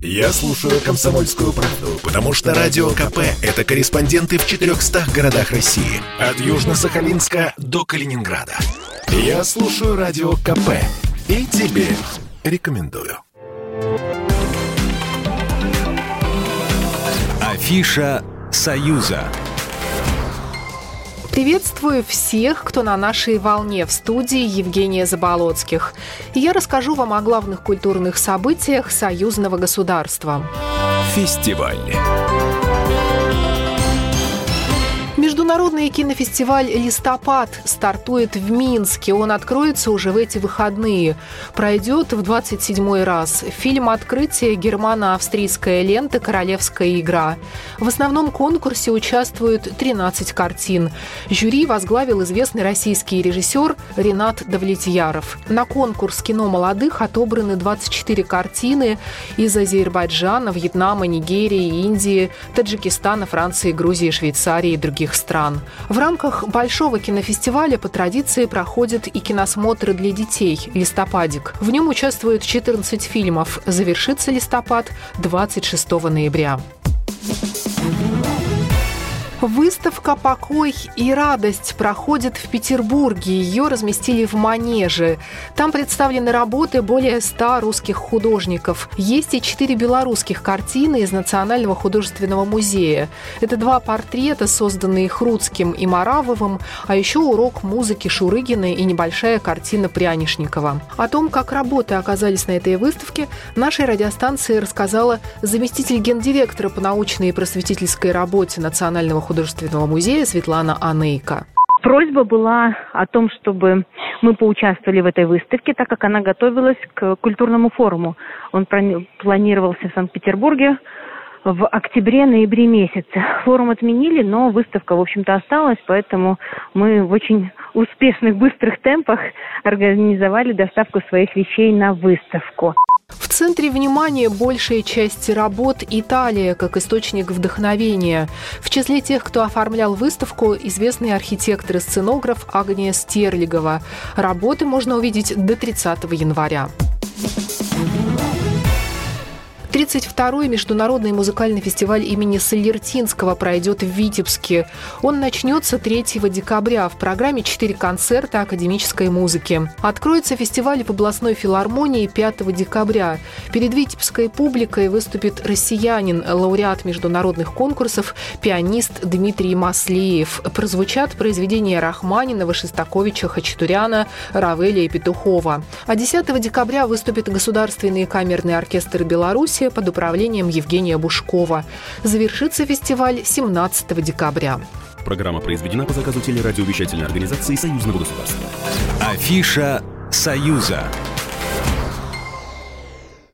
Я слушаю «Комсомольскую правду», потому что «Радио КП» — это корреспонденты в 400 городах России. От Южно-Сахалинска до Калининграда. Я слушаю «Радио КП» и тебе рекомендую. Афиша «Союза». Приветствую всех, кто на нашей волне в студии Евгения Заболоцких. Я расскажу вам о главных культурных событиях союзного государства. Фестиваль. Международный кинофестиваль «Листопад» стартует в Минске. Он откроется уже в эти выходные. Пройдет в 27 раз. Фильм открытия германо-австрийская лента «Королевская игра». В основном конкурсе участвуют 13 картин. Жюри возглавил известный российский режиссер Ренат Давлетьяров. На конкурс кино молодых отобраны 24 картины из Азербайджана, Вьетнама, Нигерии, Индии, Таджикистана, Франции, Грузии, Швейцарии и других стран стран. В рамках Большого кинофестиваля по традиции проходят и киносмотры для детей «Листопадик». В нем участвуют 14 фильмов. Завершится листопад 26 ноября. Выставка «Покой и радость» проходит в Петербурге. Ее разместили в Манеже. Там представлены работы более ста русских художников. Есть и четыре белорусских картины из Национального художественного музея. Это два портрета, созданные Хруцким и Маравовым, а еще урок музыки Шурыгина и небольшая картина Прянишникова. О том, как работы оказались на этой выставке, нашей радиостанции рассказала заместитель гендиректора по научной и просветительской работе Национального художественного музея Светлана Анейка. Просьба была о том, чтобы мы поучаствовали в этой выставке, так как она готовилась к культурному форуму. Он планировался в Санкт-Петербурге в октябре-ноябре месяце. Форум отменили, но выставка, в общем-то, осталась, поэтому мы в очень успешных, быстрых темпах организовали доставку своих вещей на выставку. В центре внимания большая часть работ Италия как источник вдохновения. В числе тех, кто оформлял выставку, известный архитектор и сценограф Агния Стерлигова. Работы можно увидеть до 30 января. 32-й международный музыкальный фестиваль имени Солертинского пройдет в Витебске. Он начнется 3 декабря. В программе 4 концерта академической музыки. Откроется фестиваль в областной филармонии 5 декабря. Перед витебской публикой выступит россиянин, лауреат международных конкурсов, пианист Дмитрий Маслеев. Прозвучат произведения Рахманинова, Шестаковича, Хачатуряна, Равеля и Петухова. А 10 декабря выступит Государственный камерный оркестр Беларуси событие под управлением Евгения Бушкова. Завершится фестиваль 17 декабря. Программа произведена по заказу телерадиовещательной организации Союзного государства. Афиша «Союза».